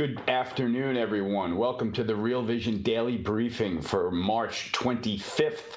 Good afternoon, everyone. Welcome to the Real Vision Daily Briefing for March 25th.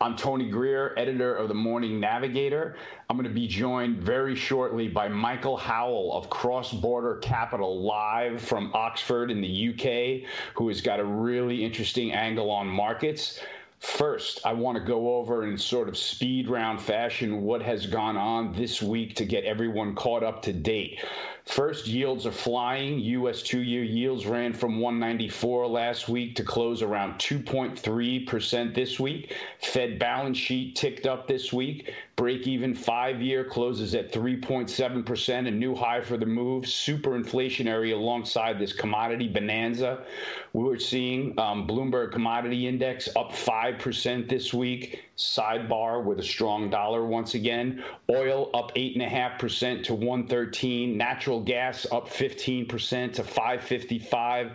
I'm Tony Greer, editor of the Morning Navigator. I'm going to be joined very shortly by Michael Howell of Cross Border Capital live from Oxford in the UK, who has got a really interesting angle on markets. First, I want to go over in sort of speed round fashion what has gone on this week to get everyone caught up to date. First, yields are flying. U.S. two year yields ran from 194 last week to close around 2.3% this week. Fed balance sheet ticked up this week. Break even five year closes at 3.7%, a new high for the move. Super inflationary alongside this commodity bonanza. We were seeing um, Bloomberg Commodity Index up 5% this week. Sidebar with a strong dollar once again. Oil up 8.5% to 113. Natural gas up 15% to 555.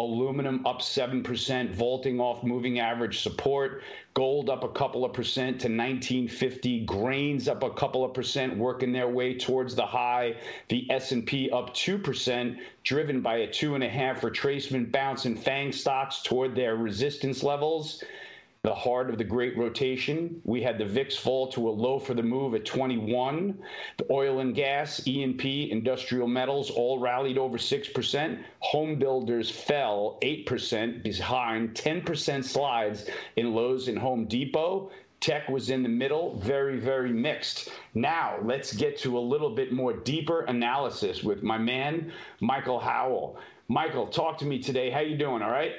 Aluminum up 7%, vaulting off moving average support. Gold up a couple of percent to 1950. Grains up a couple of percent, working their way towards the high. The S&P up 2%, driven by a two and a half retracement bounce in FANG stocks toward their resistance levels the heart of the great rotation. We had the VIX fall to a low for the move at 21. The oil and gas, E&P, industrial metals all rallied over 6%. Home builders fell 8% behind 10% slides in Lowe's and Home Depot. Tech was in the middle, very, very mixed. Now, let's get to a little bit more deeper analysis with my man, Michael Howell. Michael, talk to me today. How you doing? All right?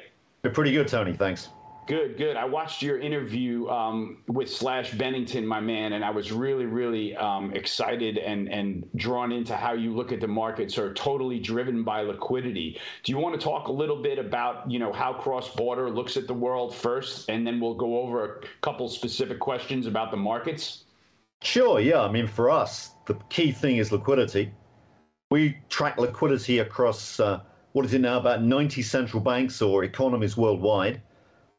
You're pretty good, Tony. Thanks. Good, good. I watched your interview um, with Ash Bennington, my man, and I was really, really um, excited and and drawn into how you look at the markets are totally driven by liquidity. Do you want to talk a little bit about you know how cross border looks at the world first, and then we'll go over a couple specific questions about the markets? Sure. Yeah. I mean, for us, the key thing is liquidity. We track liquidity across uh, what is it now about 90 central banks or economies worldwide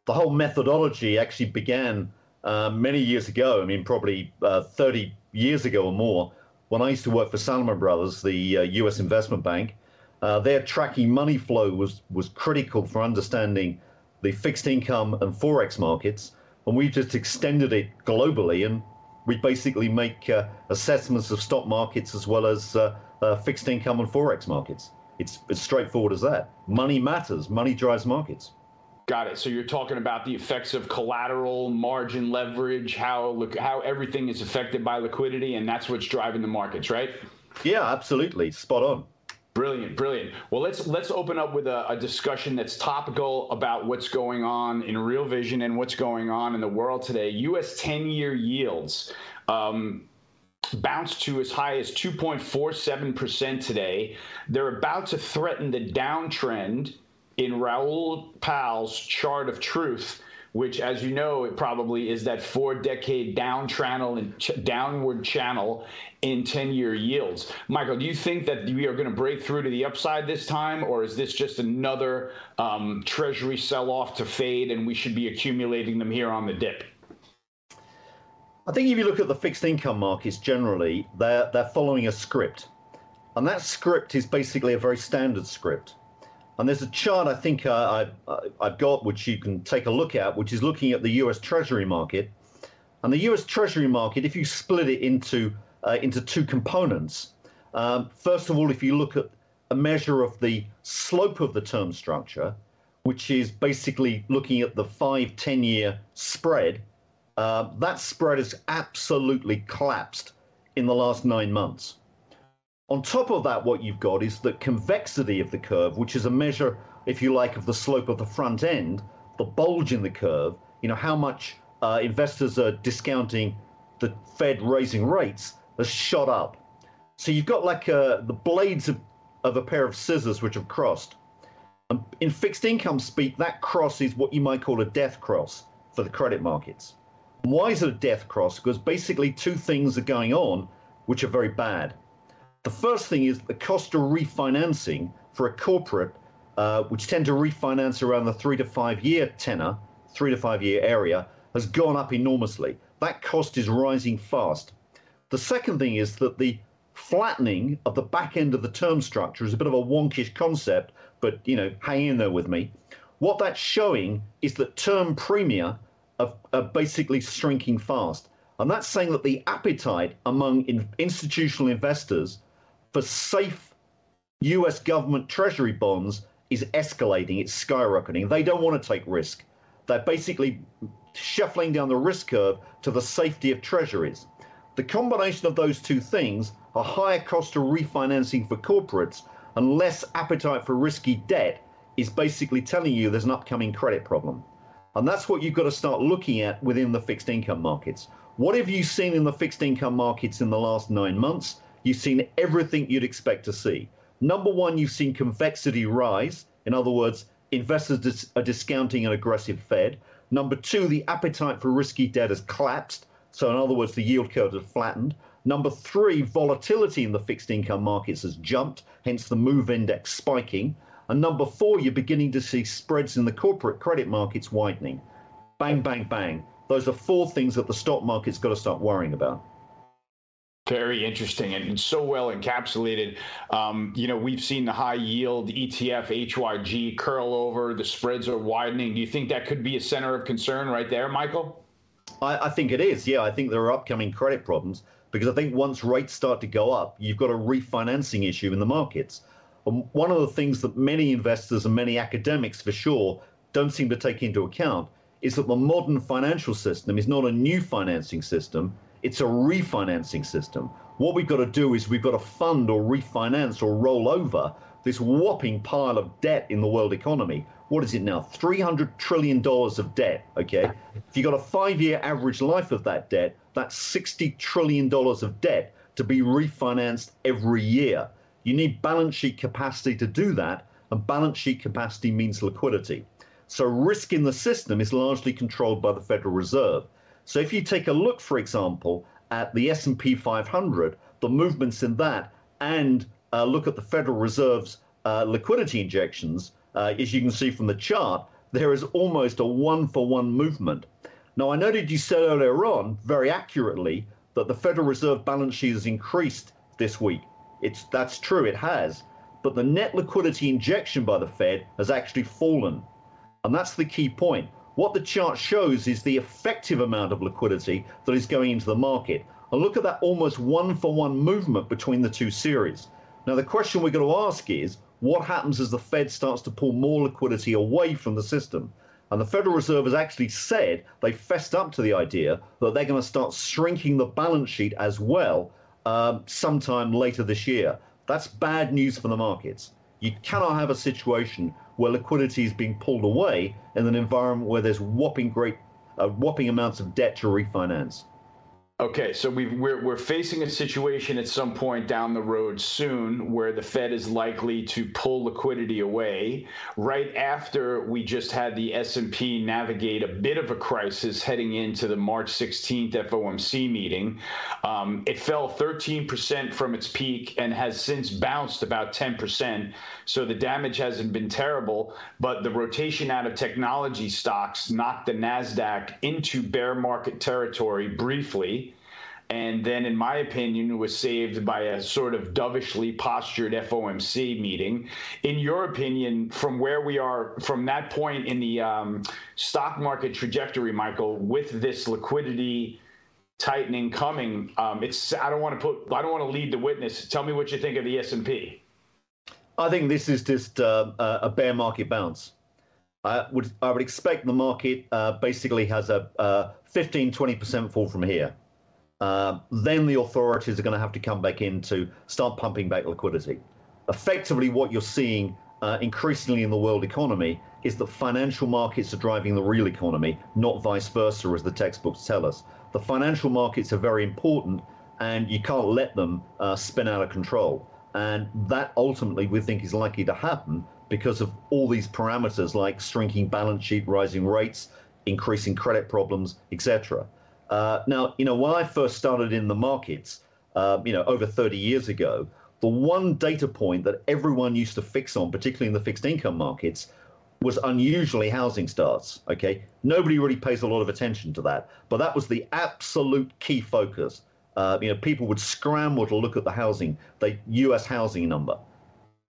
the whole methodology actually began uh, many years ago. I mean, probably uh, 30 years ago or more, when I used to work for Salomon Brothers, the uh, U.S. investment bank. Uh, their tracking money flow was was critical for understanding the fixed income and forex markets, and we just extended it globally, and we basically make uh, assessments of stock markets as well as uh, fixed income and forex markets. It's as straightforward as that. Money matters. Money drives markets. Got it. So you're talking about the effects of collateral, margin leverage, how look how everything is affected by liquidity, and that's what's driving the markets, right? Yeah, absolutely. Spot on. Brilliant, brilliant. Well, let's let's open up with a, a, discussion that's topical about what's going on in Real Vision and what's going on in the world today. U.S. ten-year yields um, bounced to as high as 2.47 percent today. They're about to threaten the downtrend in Raoul Pal's chart of truth, which, as you know, it probably is that four-decade down channel and ch- downward channel in 10-year yields. Michael, do you think that we are going to break through to the upside this time, or is this just another um, Treasury sell-off to fade, and we should be accumulating them here on the dip? I think if you look at the fixed income markets generally, they're they're following a script, and that script is basically a very standard script. And there's a chart I think uh, I've, I've got, which you can take a look at, which is looking at the U.S. Treasury market. And the U.S. Treasury market, if you split it into uh, into two components, um, first of all, if you look at a measure of the slope of the term structure, which is basically looking at the five, 10 year spread, uh, that spread has absolutely collapsed in the last nine months. On top of that, what you've got is the convexity of the curve, which is a measure, if you like, of the slope of the front end, the bulge in the curve, you know, how much uh, investors are discounting the Fed raising rates has shot up. So you've got like uh, the blades of, of a pair of scissors which have crossed. And in fixed income speak, that cross is what you might call a death cross for the credit markets. Why is it a death cross? Because basically two things are going on which are very bad. The first thing is the cost of refinancing for a corporate, uh, which tend to refinance around the three to five year tenor, three to five year area, has gone up enormously. That cost is rising fast. The second thing is that the flattening of the back end of the term structure is a bit of a wonkish concept, but you know, hang in there with me. What that's showing is that term premia are, are basically shrinking fast. And that's saying that the appetite among in, institutional investors for safe US government treasury bonds is escalating, it's skyrocketing. They don't want to take risk. They're basically shuffling down the risk curve to the safety of treasuries. The combination of those two things, a higher cost of refinancing for corporates and less appetite for risky debt, is basically telling you there's an upcoming credit problem. And that's what you've got to start looking at within the fixed income markets. What have you seen in the fixed income markets in the last nine months? You've seen everything you'd expect to see. Number one, you've seen convexity rise. In other words, investors dis- are discounting an aggressive Fed. Number two, the appetite for risky debt has collapsed. So, in other words, the yield curve has flattened. Number three, volatility in the fixed income markets has jumped, hence the move index spiking. And number four, you're beginning to see spreads in the corporate credit markets widening. Bang, bang, bang. Those are four things that the stock market's got to start worrying about. Very interesting and so well encapsulated. Um, you know, we've seen the high yield ETF HYG curl over, the spreads are widening. Do you think that could be a center of concern right there, Michael? I, I think it is. Yeah, I think there are upcoming credit problems because I think once rates start to go up, you've got a refinancing issue in the markets. And one of the things that many investors and many academics, for sure, don't seem to take into account is that the modern financial system is not a new financing system it's a refinancing system. What we've got to do is we've got to fund or refinance or roll over this whopping pile of debt in the world economy. What is it now? $300 trillion of debt, okay? If you've got a five year average life of that debt, that's $60 trillion of debt to be refinanced every year. You need balance sheet capacity to do that, and balance sheet capacity means liquidity. So risk in the system is largely controlled by the Federal Reserve. So if you take a look, for example, at the S&P 500, the movements in that, and uh, look at the Federal Reserve's uh, liquidity injections, uh, as you can see from the chart, there is almost a one-for-one movement. Now, I noted you said earlier on, very accurately, that the Federal Reserve balance sheet has increased this week. It's that's true, it has, but the net liquidity injection by the Fed has actually fallen, and that's the key point. What the chart shows is the effective amount of liquidity that is going into the market. And look at that almost one for one movement between the two series. Now, the question we're going to ask is what happens as the Fed starts to pull more liquidity away from the system? And the Federal Reserve has actually said they fessed up to the idea that they're going to start shrinking the balance sheet as well um, sometime later this year. That's bad news for the markets. You cannot have a situation where liquidity is being pulled away in an environment where there's whopping great, uh, whopping amounts of debt to refinance. Okay, so we we're, we're facing a situation at some point down the road soon where the Fed is likely to pull liquidity away. Right after we just had the S&P navigate a bit of a crisis heading into the March 16th FOMC meeting, um, it fell 13% from its peak and has since bounced about 10%. So the damage hasn't been terrible, but the rotation out of technology stocks knocked the Nasdaq into bear market territory briefly and then, in my opinion, was saved by a sort of dovishly postured FOMC meeting. In your opinion, from where we are from that point in the um, stock market trajectory, Michael, with this liquidity tightening coming, um, it's I don't want to put I don't want to lead the witness. Tell me what you think of the S and P. I think this is just uh, a bear market bounce. I would I would expect the market uh, basically has a uh, 15 20 percent fall from here. Uh, then the authorities are going to have to come back in to start pumping back liquidity. Effectively, what you're seeing uh, increasingly in the world economy is that financial markets are driving the real economy, not vice versa, as the textbooks tell us. The financial markets are very important, and you can't let them uh, spin out of control. And that ultimately we think is likely to happen because of all these parameters like shrinking balance sheet, rising rates, increasing credit problems, etc. Uh, now, you know, when I first started in the markets, uh, you know, over 30 years ago, the one data point that everyone used to fix on, particularly in the fixed income markets, was unusually housing starts. Okay, nobody really pays a lot of attention to that, but that was the absolute key focus. Uh, you know, people would scramble to look at the housing, the U.S. housing number.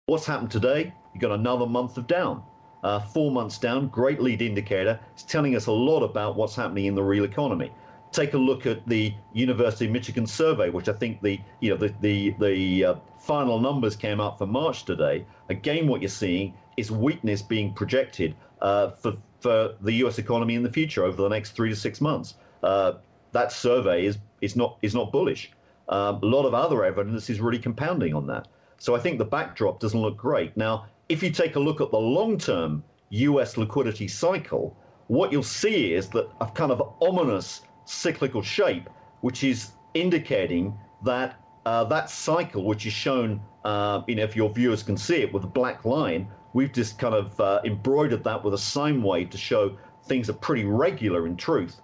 What's happened today? You got another month of down, uh, four months down. Great lead indicator. It's telling us a lot about what's happening in the real economy. Take a look at the University of Michigan survey, which I think the you know the the the uh, final numbers came out for March today. Again, what you're seeing is weakness being projected uh, for for the U.S. economy in the future over the next three to six months. Uh, that survey is is not is not bullish. Um, a lot of other evidence is really compounding on that. So I think the backdrop doesn't look great. Now, if you take a look at the long-term U.S. liquidity cycle, what you'll see is that a kind of ominous cyclical shape, which is indicating that uh, that cycle, which is shown, uh, you know, if your viewers can see it with a black line, We've just kind of uh, embroidered that with a sine wave to show things are pretty regular in truth.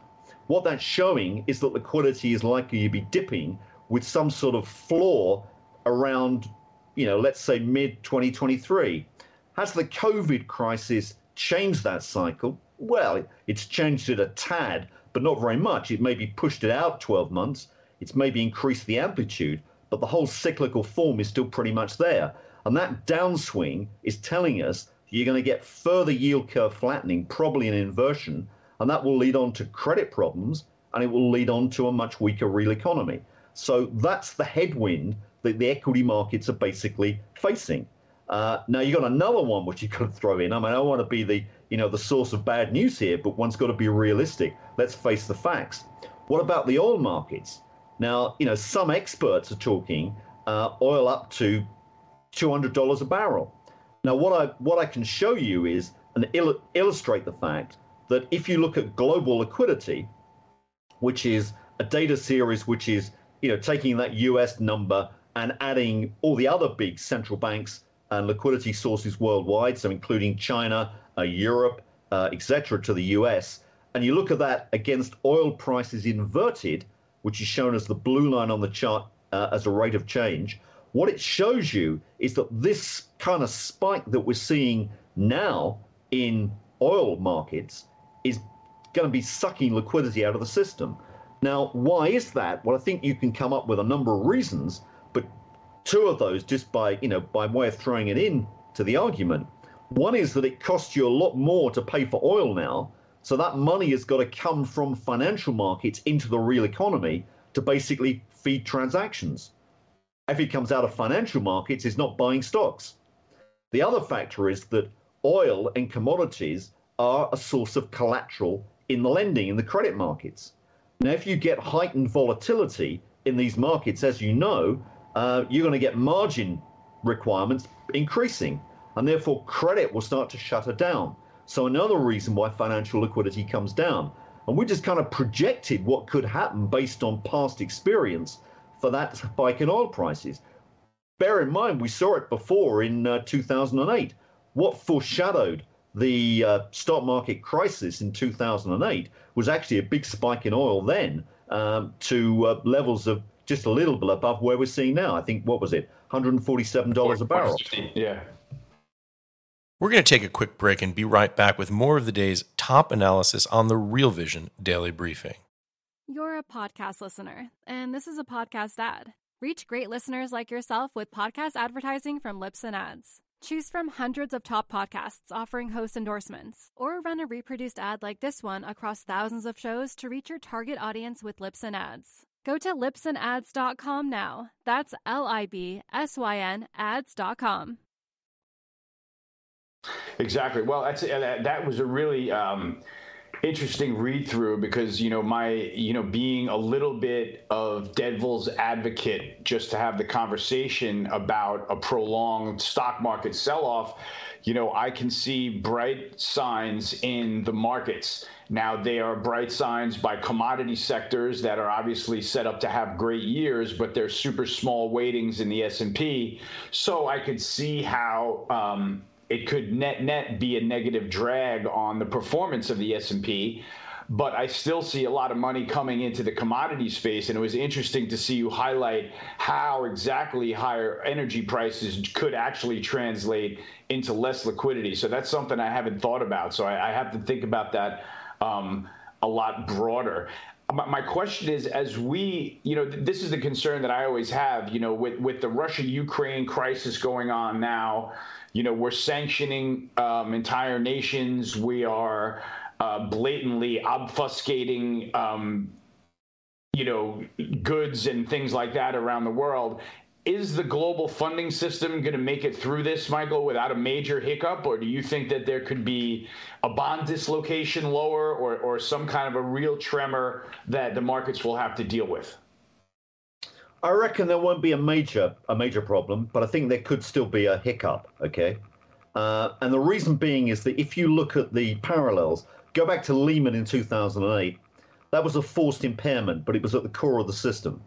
What that's showing is that liquidity is likely to be dipping with some sort of floor around, you know, let's say mid 2023. Has the COVID crisis changed that cycle? Well, it's changed it a tad, but not very much. It maybe pushed it out 12 months. It's maybe increased the amplitude, but the whole cyclical form is still pretty much there. And that downswing is telling us you're going to get further yield curve flattening, probably an inversion, and that will lead on to credit problems and it will lead on to a much weaker real economy. So that's the headwind that the equity markets are basically facing. Uh, now you've got another one which you could throw in. I mean, I don't want to be the you know the source of bad news here, but one's got to be realistic. Let's face the facts. What about the oil markets? Now, you know, some experts are talking uh, oil up to $200 a barrel. Now, what I what I can show you is and il- illustrate the fact that if you look at global liquidity, which is a data series which is you know taking that US number and adding all the other big central banks and liquidity sources worldwide, so including China, uh, Europe, uh, etc., to the US, and you look at that against oil prices inverted, which is shown as the blue line on the chart uh, as a rate of change, what it shows you is that this kind of spike that we're seeing now in oil markets is going to be sucking liquidity out of the system. Now, why is that? Well, I think you can come up with a number of reasons, two of those just by, you know, by way of throwing it in to the argument. One is that it costs you a lot more to pay for oil now, so that money has got to come from financial markets into the real economy to basically feed transactions if it comes out of financial markets, it's not buying stocks. The other factor is that oil and commodities are a source of collateral in the lending in the credit markets. Now, if you get heightened volatility in these markets, as you know, uh, you're going to get margin requirements increasing, and therefore credit will start to shutter down. So, another reason why financial liquidity comes down. And we just kind of projected what could happen based on past experience for that spike in oil prices. Bear in mind, we saw it before in uh, 2008. What foreshadowed the uh, stock market crisis in 2008 was actually a big spike in oil then um, to uh, levels of just a little bit above where we're seeing now. I think, what was it, $147 a barrel? Yeah. We're going to take a quick break and be right back with more of the day's top analysis on the Real Vision Daily Briefing. You're a podcast listener, and this is a podcast ad. Reach great listeners like yourself with podcast advertising from Libsyn Ads. Choose from hundreds of top podcasts offering host endorsements, or run a reproduced ad like this one across thousands of shows to reach your target audience with Libsyn Ads. Go to libsynads.com now. That's L I B S Y N ads.com. Exactly. Well, that's that was a really um, interesting read through because you know my you know being a little bit of devil's advocate just to have the conversation about a prolonged stock market sell off you know i can see bright signs in the markets now they are bright signs by commodity sectors that are obviously set up to have great years but they're super small weightings in the s&p so i could see how um, it could net net be a negative drag on the performance of the S&P but I still see a lot of money coming into the commodity space. And it was interesting to see you highlight how exactly higher energy prices could actually translate into less liquidity. So that's something I haven't thought about. So I, I have to think about that um, a lot broader. My question is, as we, you know, this is the concern that I always have, you know, with, with the Russia Ukraine crisis going on now, you know, we're sanctioning um, entire nations. We are, uh, blatantly obfuscating, um, you know, goods and things like that around the world. Is the global funding system going to make it through this, Michael, without a major hiccup, or do you think that there could be a bond dislocation lower, or, or some kind of a real tremor that the markets will have to deal with? I reckon there won't be a major a major problem, but I think there could still be a hiccup. Okay, uh, and the reason being is that if you look at the parallels, Go back to Lehman in 2008. That was a forced impairment, but it was at the core of the system.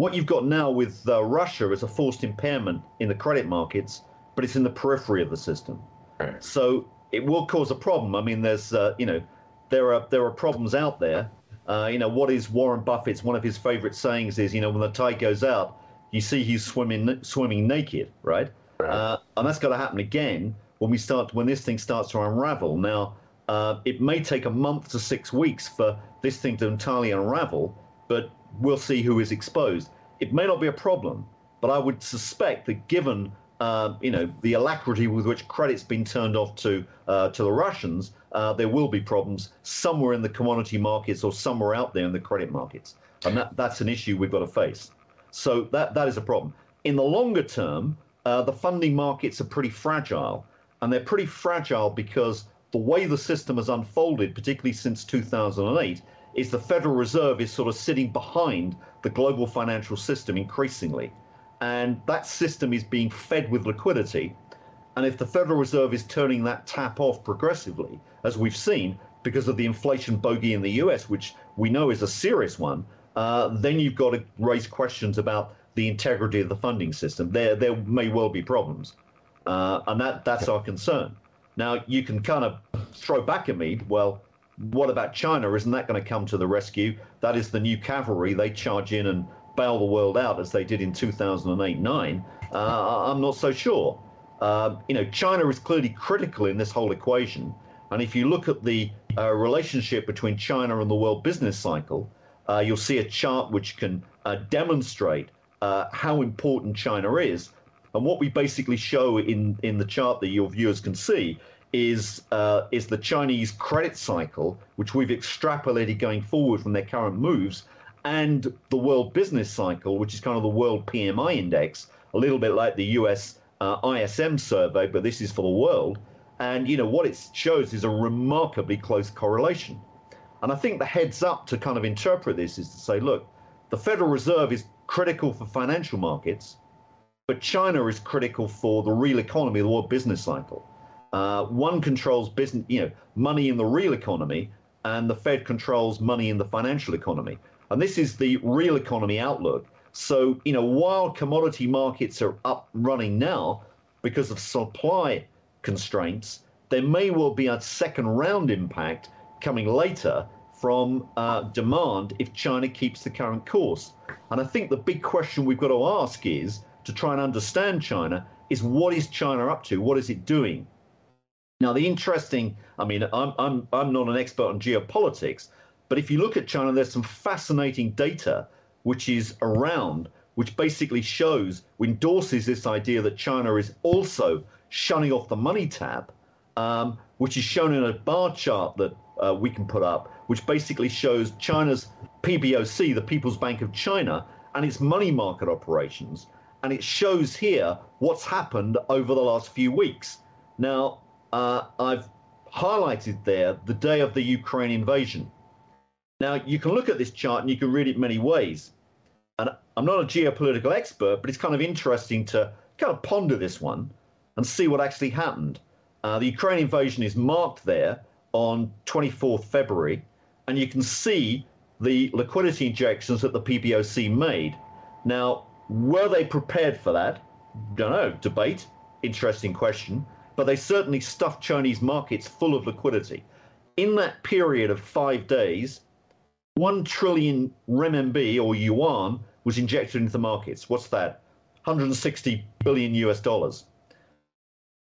What you've got now with uh, Russia is a forced impairment in the credit markets, but it's in the periphery of the system. Right. So it will cause a problem. I mean, there's uh, you know there are there are problems out there. Uh, you know what is Warren Buffett's one of his favorite sayings is you know when the tide goes out, you see he's swimming swimming naked, right? right. Uh, and that's got to happen again when we start when this thing starts to unravel. Now uh, it may take a month to six weeks for this thing to entirely unravel, but we'll see who is exposed. It may not be a problem, but I would suspect that given uh, you know the alacrity with which credit's been turned off to uh, to the Russians, uh, there will be problems somewhere in the commodity markets or somewhere out there in the credit markets, and that, that's an issue we've got to face. So that that is a problem. In the longer term, uh, the funding markets are pretty fragile, and they're pretty fragile because the way the system has unfolded, particularly since 2008, is the Federal Reserve is sort of sitting behind the global financial system increasingly. And that system is being fed with liquidity. And if the Federal Reserve is turning that tap off progressively, as we've seen, because of the inflation bogey in the US, which we know is a serious one, uh, then you've got to raise questions about the integrity of the funding system. There, there may well be problems. Uh, and that, that's our concern. Now, you can kind of throw back at me, well, what about China? Isn't that going to come to the rescue? That is the new cavalry. They charge in and bail the world out as they did in 2008 9. Uh, I'm not so sure. Uh, you know, China is clearly critical in this whole equation. And if you look at the uh, relationship between China and the world business cycle, uh, you'll see a chart which can uh, demonstrate uh, how important China is. And what we basically show in, in the chart that your viewers can see is uh, is the Chinese credit cycle, which we've extrapolated going forward from their current moves, and the world business cycle, which is kind of the world PMI index, a little bit like the US uh, ISM survey, but this is for the world. And you know what it shows is a remarkably close correlation. And I think the heads up to kind of interpret this is to say, look, the Federal Reserve is critical for financial markets, but China is critical for the real economy, the world business cycle. Uh, one controls business, you know, money in the real economy, and the Fed controls money in the financial economy. And this is the real economy outlook. So, you know, while commodity markets are up running now because of supply constraints, there may well be a second round impact coming later from uh, demand if China keeps the current course. And I think the big question we've got to ask is to try and understand China is what is China up to? What is it doing? Now, the interesting, I mean, I'm, I'm, I'm not an expert on geopolitics, but if you look at China, there's some fascinating data which is around, which basically shows, endorses this idea that China is also shunning off the money tap, um, which is shown in a bar chart that uh, we can put up, which basically shows China's PBOC, the People's Bank of China, and its money market operations. And it shows here what's happened over the last few weeks. Now, uh, I've highlighted there the day of the Ukraine invasion. Now, you can look at this chart and you can read it many ways. And I'm not a geopolitical expert, but it's kind of interesting to kind of ponder this one and see what actually happened. Uh, the Ukraine invasion is marked there on 24th February, and you can see the liquidity injections that the PBOC made. Now, were they prepared for that? Don't know. Debate. Interesting question. But they certainly stuffed Chinese markets full of liquidity. In that period of five days, one trillion renminbi or yuan was injected into the markets. What's that? 160 billion US dollars.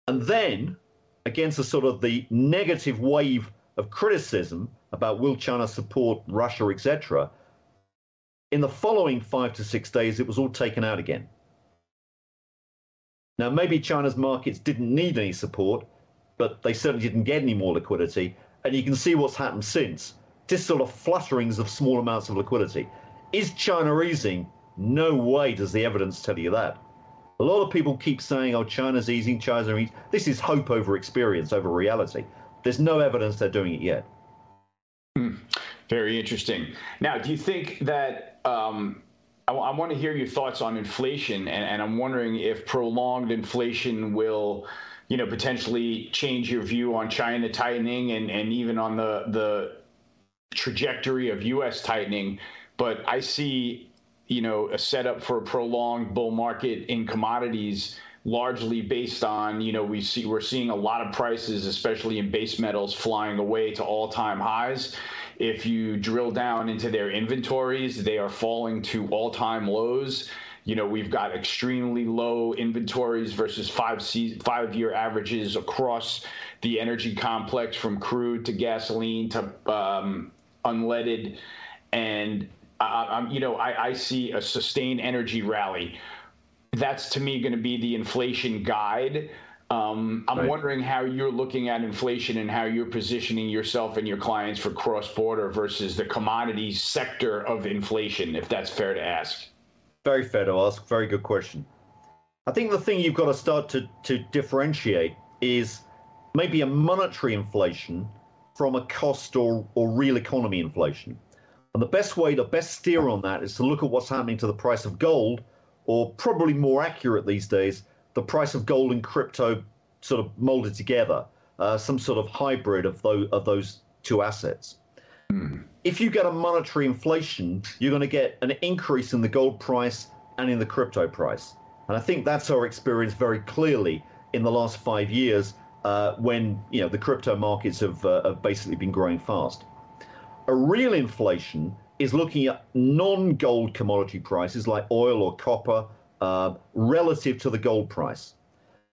And then, against a sort of the negative wave of criticism about will China support Russia, etc., in the following five to six days, it was all taken out again. Now, maybe China's markets didn't need any support, but they certainly didn't get any more liquidity. And you can see what's happened since. Just sort of flutterings of small amounts of liquidity. Is China easing? No way does the evidence tell you that. A lot of people keep saying, oh, China's easing, China's easing. This is hope over experience, over reality. There's no evidence they're doing it yet. Hmm. Very interesting. Now, do you think that um, I, I want to hear your thoughts on inflation, and, and I'm wondering if prolonged inflation will, you know, potentially change your view on China tightening and, and even on the the trajectory of U.S. tightening. But I see, you know, a setup for a prolonged bull market in commodities largely based on you know we see we're seeing a lot of prices especially in base metals flying away to all-time highs if you drill down into their inventories they are falling to all-time lows you know we've got extremely low inventories versus five five year averages across the energy complex from crude to gasoline to um, unleaded and uh, you know I, I see a sustained energy rally that's to me going to be the inflation guide. Um, I'm right. wondering how you're looking at inflation and how you're positioning yourself and your clients for cross border versus the commodities sector of inflation, if that's fair to ask. Very fair to ask. Very good question. I think the thing you've got to start to, to differentiate is maybe a monetary inflation from a cost or, or real economy inflation. And the best way, the best steer on that is to look at what's happening to the price of gold or probably more accurate these days, the price of gold and crypto sort of molded together, uh, some sort of hybrid of those, of those two assets. Mm. If you get a monetary inflation, you're going to get an increase in the gold price and in the crypto price. And I think that's our experience very clearly in the last five years uh, when you know the crypto markets have, uh, have basically been growing fast. A real inflation is looking at non-gold commodity prices like oil or copper uh, relative to the gold price.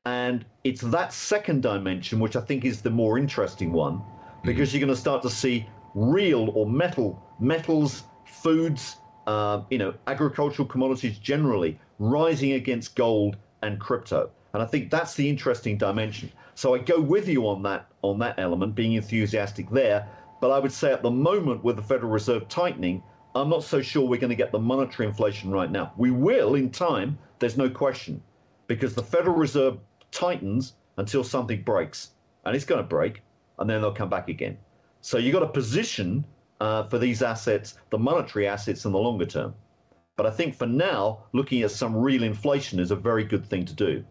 And it's that second dimension which I think is the more interesting one because mm-hmm. you're going to start to see real or metal metals, foods, uh, you know, agricultural commodities generally rising against gold and crypto. And I think that's the interesting dimension. So I go with you on that on that element, being enthusiastic there. But I would say at the moment with the Federal Reserve tightening, I'm not so sure we're going to get the monetary inflation right now. We will in time, there's no question, because the Federal Reserve tightens until something breaks. And it's going to break, and then they'll come back again. So you've got to position uh, for these assets, the monetary assets in the longer term. But I think for now, looking at some real inflation is a very good thing to do.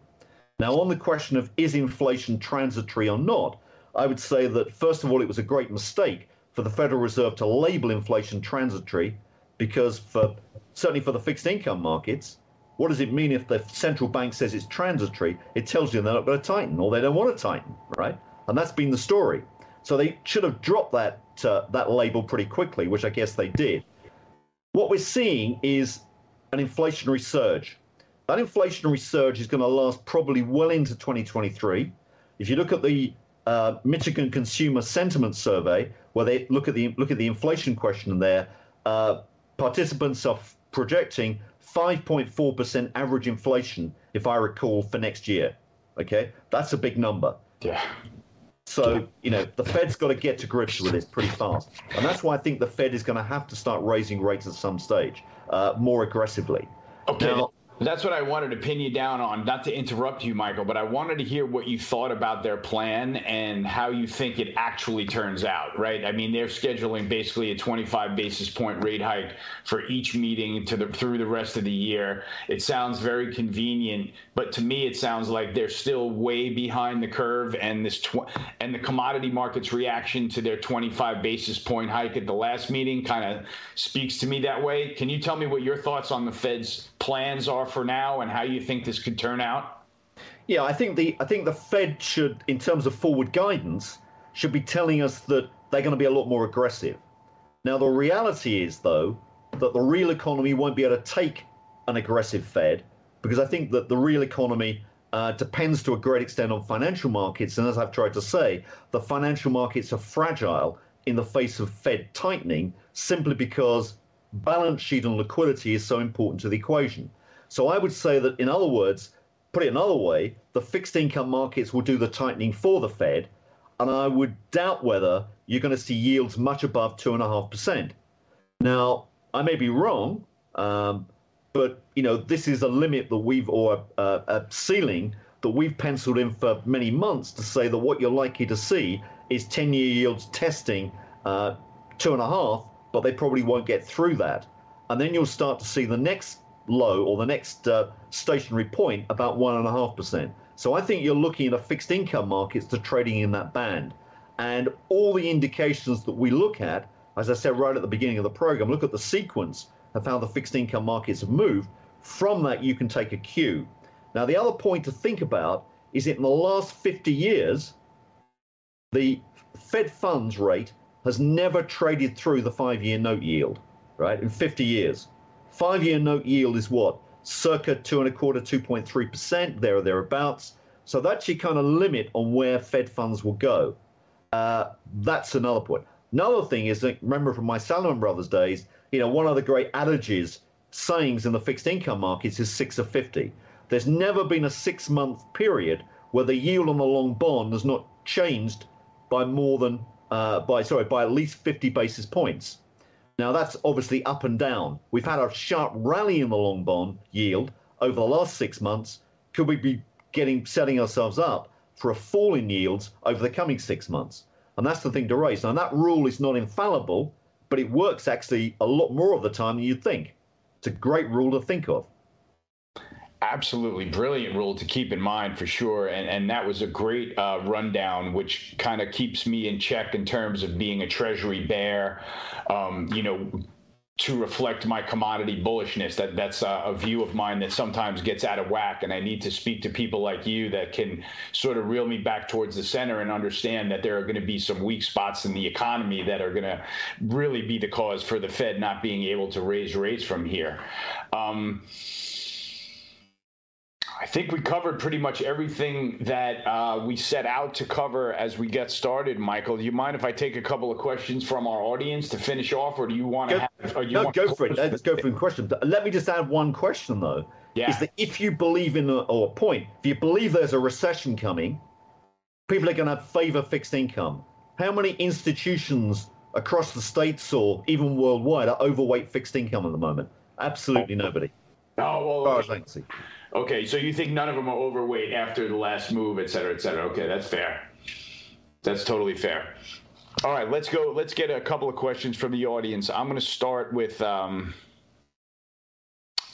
Now, on the question of is inflation transitory or not, I would say that, first of all, it was a great mistake for the Federal Reserve to label inflation transitory because, for certainly for the fixed income markets, what does it mean if the central bank says it's transitory? It tells you they're not going to tighten or they don't want to tighten, right? And that's been the story. So they should have dropped that uh, that label pretty quickly, which I guess they did. What we're seeing is an inflationary surge. That inflationary surge is going to last probably well into 2023. If you look at the uh, Michigan Consumer Sentiment Survey, where they look at the look at the inflation question there, uh, participants are f- projecting 5.4% average inflation, if I recall, for next year. Okay, that's a big number. Yeah. So, you know, the Fed's got to get to grips with this pretty fast. And that's why I think the Fed is going to have to start raising rates at some stage uh, more aggressively. Okay. Now, that's what I wanted to pin you down on. Not to interrupt you, Michael, but I wanted to hear what you thought about their plan and how you think it actually turns out, right? I mean, they're scheduling basically a 25 basis point rate hike for each meeting to the through the rest of the year. It sounds very convenient, but to me it sounds like they're still way behind the curve and this tw- and the commodity market's reaction to their 25 basis point hike at the last meeting kind of speaks to me that way. Can you tell me what your thoughts on the Fed's plans are for now and how you think this could turn out? Yeah, I think the I think the Fed should, in terms of forward guidance, should be telling us that they're going to be a lot more aggressive. Now, the reality is, though, that the real economy won't be able to take an aggressive Fed because I think that the real economy uh, depends to a great extent on financial markets. And as I've tried to say, the financial markets are fragile in the face of Fed tightening simply because balance sheet and liquidity is so important to the equation. So I would say that, in other words, put it another way, the fixed income markets will do the tightening for the Fed. And I would doubt whether you're going to see yields much above 2.5%. Now, I may be wrong, um, but you know this is a limit that we've or a, a ceiling that we've penciled in for many months to say that what you're likely to see is 10-year yields testing uh, two and a half, but they probably won't get through that, and then you'll start to see the next low or the next uh, stationary point about one and a half percent. So I think you're looking at a fixed income markets to trading in that band. And all the indications that we look at, as I said right at the beginning of the program, look at the sequence of how the fixed income markets have moved. From that, you can take a cue. Now, the other point to think about is that in the last 50 years, the Fed funds rate has never traded through the five year note yield, right? In 50 years. Five year note yield is what? Circa two and a quarter, 2.3%, there or thereabouts. So that's your kind of limit on where Fed funds will go. Uh, that's another point. Another thing is that remember from my Salomon Brothers days, you know, one of the great adages, sayings in the fixed income markets is six of 50. There's never been a six month period where the yield on the long bond has not changed by more than, uh, by, sorry, by at least 50 basis points. Now, that's obviously up and down. We've had a sharp rally in the long bond yield over the last six months. Could we be getting setting ourselves up for a fall in yields over the coming six months? And that's the thing to raise. Now, that rule is not infallible, but it works actually a lot more of the time than you'd think. It's a great rule to think of absolutely brilliant rule to keep in mind for sure. And, and that was a great uh, rundown, which kind of keeps me in check in terms of being a treasury bear. Um, you know, to reflect my commodity bullishness. That that's a, a, view of mine that sometimes gets out of whack, and I need to speak to people like you that can sort of reel me back towards the center and understand that there are going to be some weak spots in the economy that are going to really be the cause for the Fed not being able to raise rates from here. Um, I think we covered pretty much everything that uh, we set out to cover as we get started. Michael, do you mind if I take a couple of questions from our audience to finish off, or do you want to have? You no, go for it. Let's go for the question. Let me just add one question though. Yeah. Is that if you believe in a, or a point, if you believe there's a recession coming, people are going to favor fixed income. How many institutions across the states or even worldwide are overweight fixed income at the moment? Absolutely nobody. Oh, well, as far as I can see. Okay, so you think none of them are overweight after the last move, et cetera, et cetera. Okay, that's fair. That's totally fair. All right, let's go. Let's get a couple of questions from the audience. I'm going to start with. Um,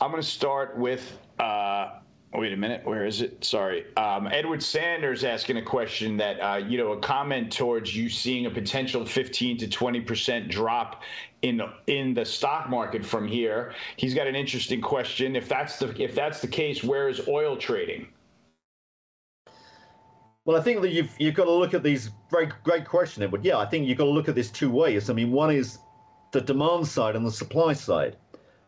I'm going to start with. Uh, Wait a minute. Where is it? Sorry. Um, Edward Sanders asking a question that, uh, you know, a comment towards you seeing a potential 15 to 20 percent drop in in the stock market from here. He's got an interesting question. If that's the if that's the case, where is oil trading? Well, I think that you've you've got to look at these very great question, Edward. Yeah, I think you've got to look at this two ways. I mean, one is the demand side and the supply side.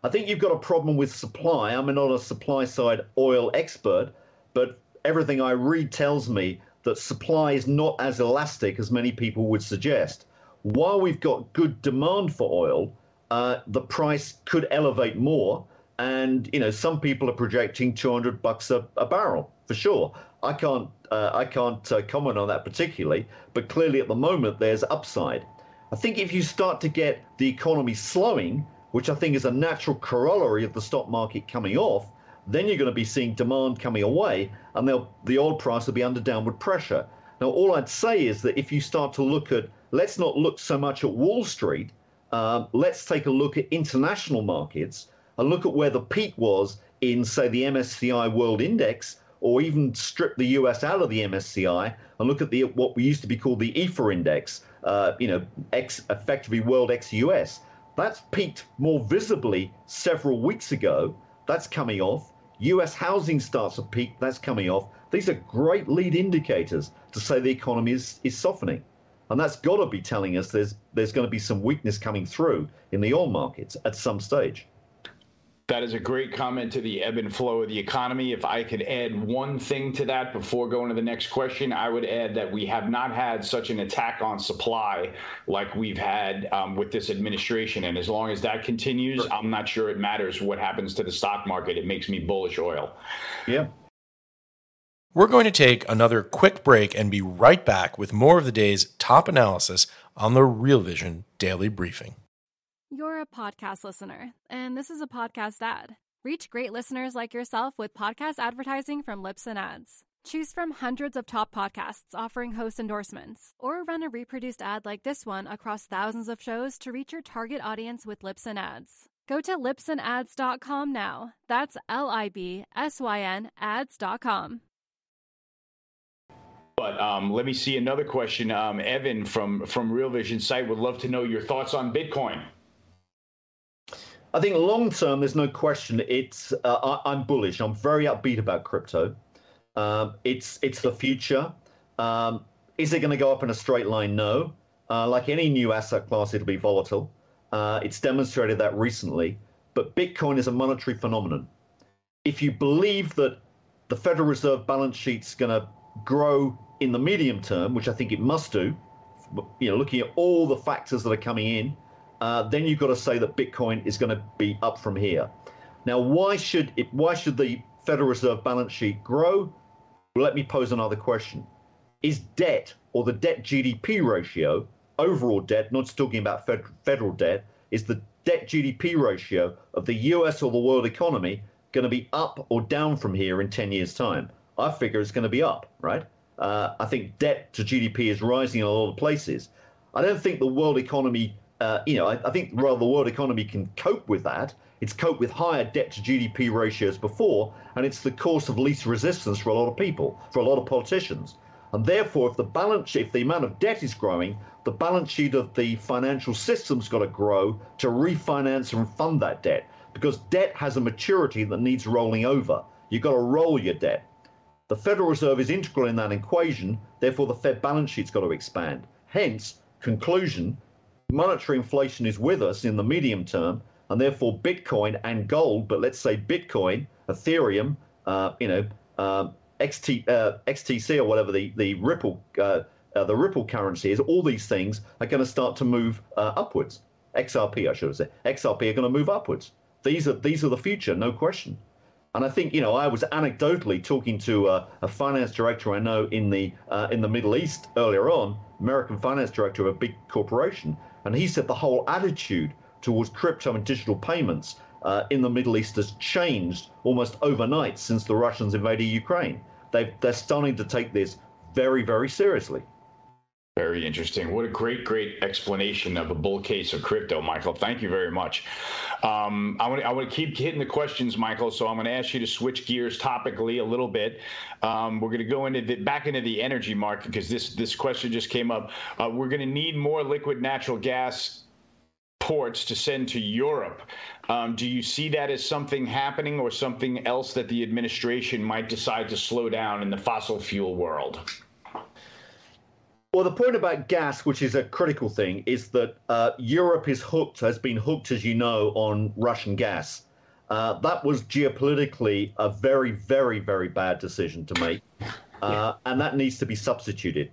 I think you've got a problem with supply. I'm not a supply side oil expert, but everything I read tells me that supply is not as elastic as many people would suggest. While we've got good demand for oil, uh, the price could elevate more. And you know, some people are projecting 200 bucks a, a barrel for sure. I can't uh, I can't uh, comment on that particularly, but clearly at the moment there's upside. I think if you start to get the economy slowing, which I think is a natural corollary of the stock market coming off, then you're going to be seeing demand coming away and the oil price will be under downward pressure. Now, all I'd say is that if you start to look at, let's not look so much at Wall Street, um, let's take a look at international markets and look at where the peak was in, say, the MSCI World Index, or even strip the US out of the MSCI and look at the what we used to be called the EAFE index, uh, you know, ex, effectively World ex US. That's peaked more visibly several weeks ago. That's coming off. US housing starts to peak. That's coming off. These are great lead indicators to say the economy is, is softening. And that's got to be telling us there's there's going to be some weakness coming through in the oil markets at some stage. That is a great comment to the ebb and flow of the economy. If I could add one thing to that before going to the next question, I would add that we have not had such an attack on supply like we've had um, with this administration. And as long as that continues, I'm not sure it matters what happens to the stock market. It makes me bullish oil. Yeah. We're going to take another quick break and be right back with more of the day's top analysis on the Real Vision Daily Briefing. You're a podcast listener, and this is a podcast ad. Reach great listeners like yourself with podcast advertising from Libsyn Ads. Choose from hundreds of top podcasts offering host endorsements, or run a reproduced ad like this one across thousands of shows to reach your target audience with Libsyn Ads. Go to libsynads.com now. That's L I B S Y N ads.com. But um, let me see another question. Um, Evan from from Real Vision site would love to know your thoughts on Bitcoin. I think long term, there's no question. It's uh, I, am bullish. I'm very upbeat about crypto. Um, it's it's the future. Um, is it going to go up in a straight line? No. Uh, like any new asset class, it'll be volatile. Uh, it's demonstrated that recently. But Bitcoin is a monetary phenomenon. If you believe that the Federal Reserve balance sheet's going to grow in the medium term, which I think it must do, you know, looking at all the factors that are coming in, uh, then you've got to say that Bitcoin is going to be up from here. Now, why should it? Why should the Federal Reserve balance sheet grow? Let me pose another question: Is debt or the debt GDP ratio, overall debt, not just talking about fed, federal debt, is the debt GDP ratio of the U.S. or the world economy going to be up or down from here in 10 years' time? I figure it's going to be up, right? Uh, I think debt to GDP is rising in a lot of places. I don't think the world economy, uh, you know, I, I, think rather the world economy can cope with that. It's coped with higher debt to GDP ratios before, and it's the course of least resistance for a lot of people, for a lot of politicians. And therefore, if the balance, if the amount of debt is growing, the balance sheet of the financial system's got to grow to refinance and fund that debt, because debt has a maturity that needs rolling over. You've got to roll your debt. The Federal Reserve is integral in that equation, therefore the Fed balance sheet's got to expand. Hence, conclusion, monetary inflation is with us in the medium term, and therefore Bitcoin and gold, but let's say Bitcoin, Ethereum, uh, you know, uh, XT, uh, XTC or whatever the the Ripple uh, uh, the Ripple currency is, all these things are going to start to move uh, upwards. XRP, I should have said, XRP are going to move upwards. These are these are the future, no question. And I think you know I was anecdotally talking to a, a finance director I know in the in the Middle East earlier on, American finance director of a big corporation, and he said the whole attitude towards crypto and digital payments uh, in the Middle East has changed almost overnight since the Russians invaded Ukraine. they they're starting to take this very very seriously. Very interesting. What a great, great explanation of a bull case of crypto, Michael. Thank you very much. Um, I want to I want to keep hitting the questions, Michael. So I'm going to ask you to switch gears topically a little bit. Um, we're going to go into the, back into the energy market because this this question just came up. Uh, we're going to need more liquid natural gas ports to send to Europe. Um, do you see that as something happening or something else that the administration might decide to slow down in the fossil fuel world? Well, the point about gas, which is a critical thing, is that uh, Europe is hooked, has been hooked, as you know, on Russian gas. Uh, that was geopolitically a very, very, very bad decision to make, uh, and that needs to be substituted.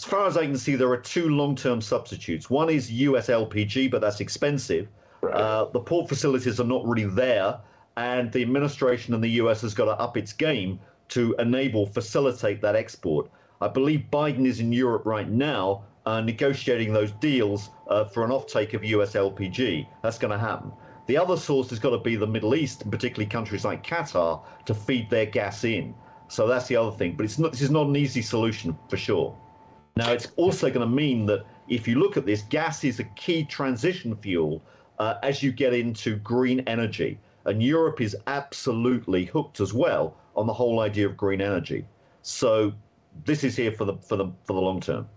As far as I can see, there are two long term substitutes. One is US LPG, but that's expensive. Right. Uh, the port facilities are not really there, and the administration in the US has got to up its game to enable, facilitate that export. I believe Biden is in Europe right now uh, negotiating those deals uh, for an offtake of US LPG. That's going to happen. The other source has got to be the Middle East, and particularly countries like Qatar, to feed their gas in. So that's the other thing. But it's not, this is not an easy solution for sure. Now, it's also going to mean that if you look at this, gas is a key transition fuel uh, as you get into green energy. And Europe is absolutely hooked as well on the whole idea of green energy. So this is here for the for the for the long term.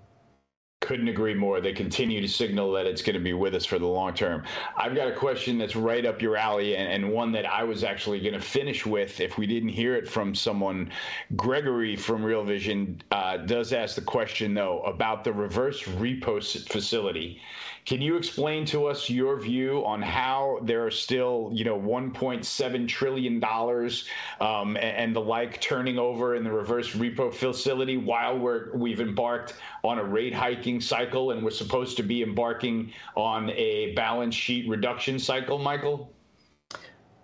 Couldn't agree more. They continue to signal that it's going to be with us for the long term. I've got a question that's right up your alley, and, and one that I was actually going to finish with if we didn't hear it from someone. Gregory from Real Vision uh, does ask the question, though, about the reverse repo facility. Can you explain to us your view on how there are still, you know, 1.7 trillion dollars um, and, and, the like turning over in the reverse repo facility while we're we've embarked on a rate hiking cycle and we're supposed to be embarking on a balance sheet reduction cycle, Michael?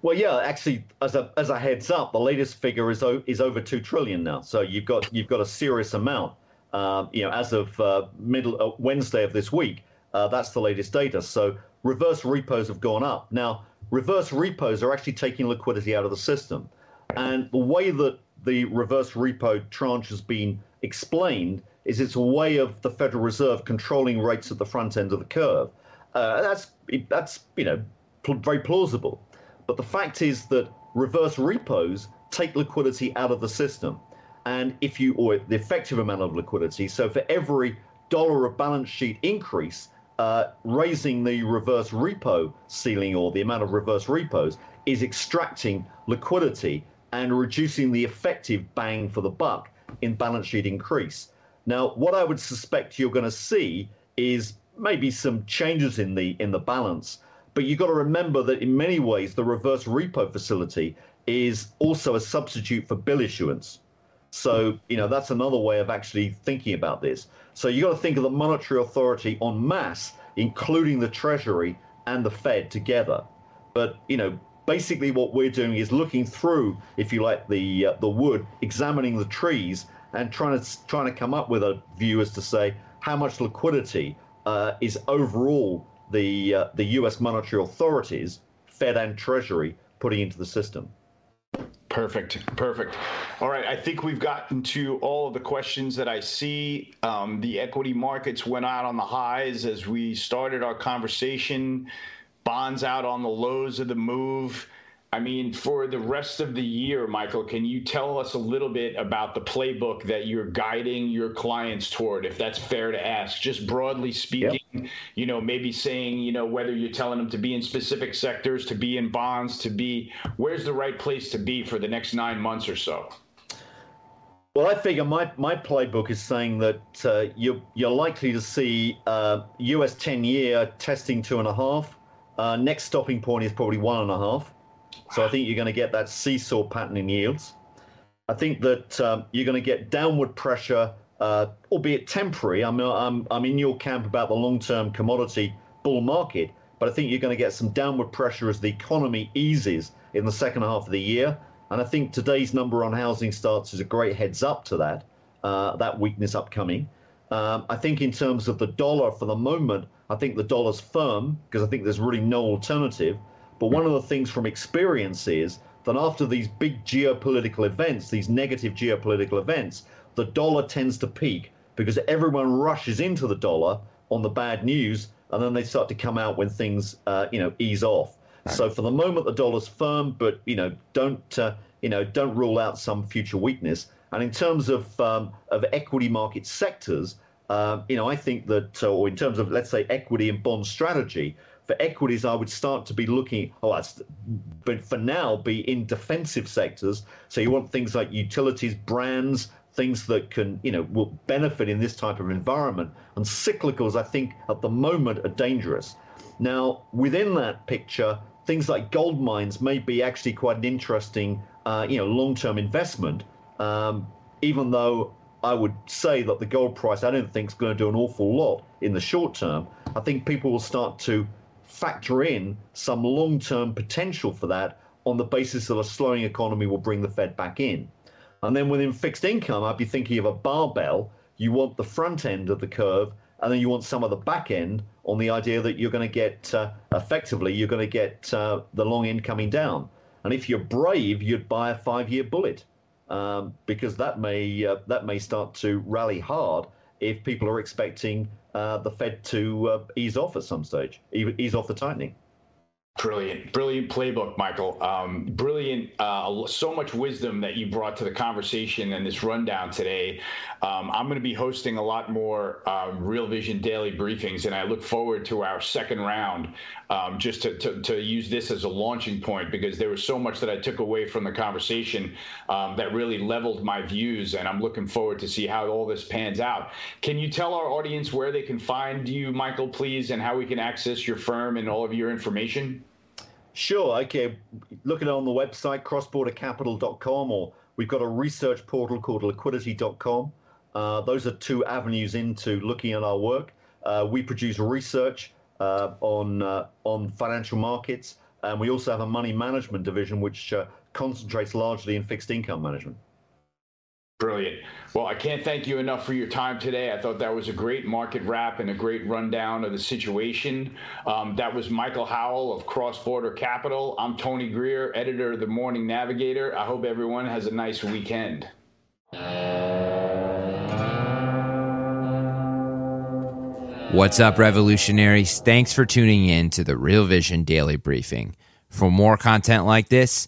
Well, yeah, actually, as a as a heads up, the latest figure is o- is over two trillion now. So you've got you've got a serious amount. Uh, you know, as of uh, middle uh, Wednesday of this week, uh, that's the latest data. So reverse repos have gone up. Now, reverse repos are actually taking liquidity out of the system. And the way that the reverse repo tranche has been explained is it's a way of the Federal Reserve controlling rates at the front end of the curve. Uh, that's that's you know pl- very plausible. But the fact is that reverse repos take liquidity out of the system, and if you or the effective amount of liquidity. So for every dollar of balance sheet increase, uh, raising the reverse repo ceiling or the amount of reverse repos is extracting liquidity and reducing the effective bang for the buck in balance sheet increase. Now, what I would suspect you're going to see is maybe some changes in the in the balance, but you've got to remember that in many ways the reverse repo facility is also a substitute for bill issuance. So, you know, that's another way of actually thinking about this. So you've got to think of the monetary authority en masse, including the Treasury and the Fed together. But, you know, basically what we're doing is looking through, if you like, the uh, the wood, examining the trees and trying to trying to come up with a view as to say how much liquidity uh, is overall the uh, the U.S. monetary authorities, Fed and Treasury, putting into the system. Perfect. Perfect. All right. I think we've gotten to all of the questions that I see. Um, the equity markets went out on the highs as we started our conversation, bonds out on the lows of the move. I mean, for the rest of the year, Michael, can you tell us a little bit about the playbook that you're guiding your clients toward, if that's fair to ask? Just broadly speaking, yep. you know, maybe saying, you know, whether you're telling them to be in specific sectors, to be in bonds, to be where's the right place to be for the next nine months or so? Well, I figure my, my playbook is saying that uh, you're, you're likely to see uh, US 10 year testing two and a half. Uh, next stopping point is probably one and a half. So I think you're going to get that seesaw pattern in yields. I think that um, you're going to get downward pressure, uh, albeit temporary. I'm, I'm, I'm in your camp about the long term commodity bull market, but I think you're going to get some downward pressure as the economy eases in the second half of the year. And I think today's number on housing starts is a great heads up to that, uh, that weakness upcoming. Um, I think in terms of the dollar for the moment, I think the dollar's firm because I think there's really no alternative. But one of the things from experience is that after these big geopolitical events, these negative geopolitical events, the dollar tends to peak because everyone rushes into the dollar on the bad news, and then they start to come out when things, uh, you know, ease off. Right. So for the moment, the dollar's firm, but you know, don't uh, you know, don't rule out some future weakness. And in terms of um, of equity market sectors, uh, you know, I think that, uh, or in terms of let's say equity and bond strategy, for equities, I would start to be looking, oh, that's, but for now, be in defensive sectors. So you want things like utilities, brands, things that can, you know, will benefit in this type of environment. And cyclicals, I think, at the moment are dangerous. Now, within that picture, things like gold mines may be actually quite an interesting, uh, you know, long-term investment. Um, even though I would say that the gold price, I don't think is going to do an awful lot in the short term. I think people will start to factor in some long term potential for that on the basis that a slowing economy will bring the Fed back in. And then within fixed income, I'd be thinking of a barbell. You want the front end of the curve, and then you want some of the back end on the idea that you're going to get uh, effectively, you're going to get uh, the long end coming down. And if you're brave, you'd buy a five year bullet um, because that may, uh, that may start to rally hard if people are expecting uh, the Fed to uh, ease off at some stage, ease off the tightening. Brilliant, brilliant playbook, Michael. Um, brilliant. Uh, so much wisdom that you brought to the conversation and this rundown today. Um, I'm going to be hosting a lot more uh, Real Vision daily briefings, and I look forward to our second round um, just to, to, to, use this as a launching point because there was so much that I took away from the conversation um, that really leveled my views, and I'm looking forward to see how all this pans out. Can you tell our audience where they can find you, Michael, please, and how we can access your firm and all of your information? Sure. Okay. Look at it on the website, crossbordercapital.com, or we've got a research portal called liquidity.com. Uh, those are two avenues into looking at our work. Uh, we produce research uh, on uh, on financial markets, and we also have a money management division which uh, concentrates largely in fixed income management. Brilliant. Well, I can't thank you enough for your time today. I thought that was a great market wrap and a great rundown of the situation. Um, that was Michael Howell of Cross Border Capital. I'm Tony Greer, editor of the Morning Navigator. I hope everyone has a nice weekend. What's up, revolutionaries? Thanks for tuning in to the Real Vision Daily Briefing. For more content like this,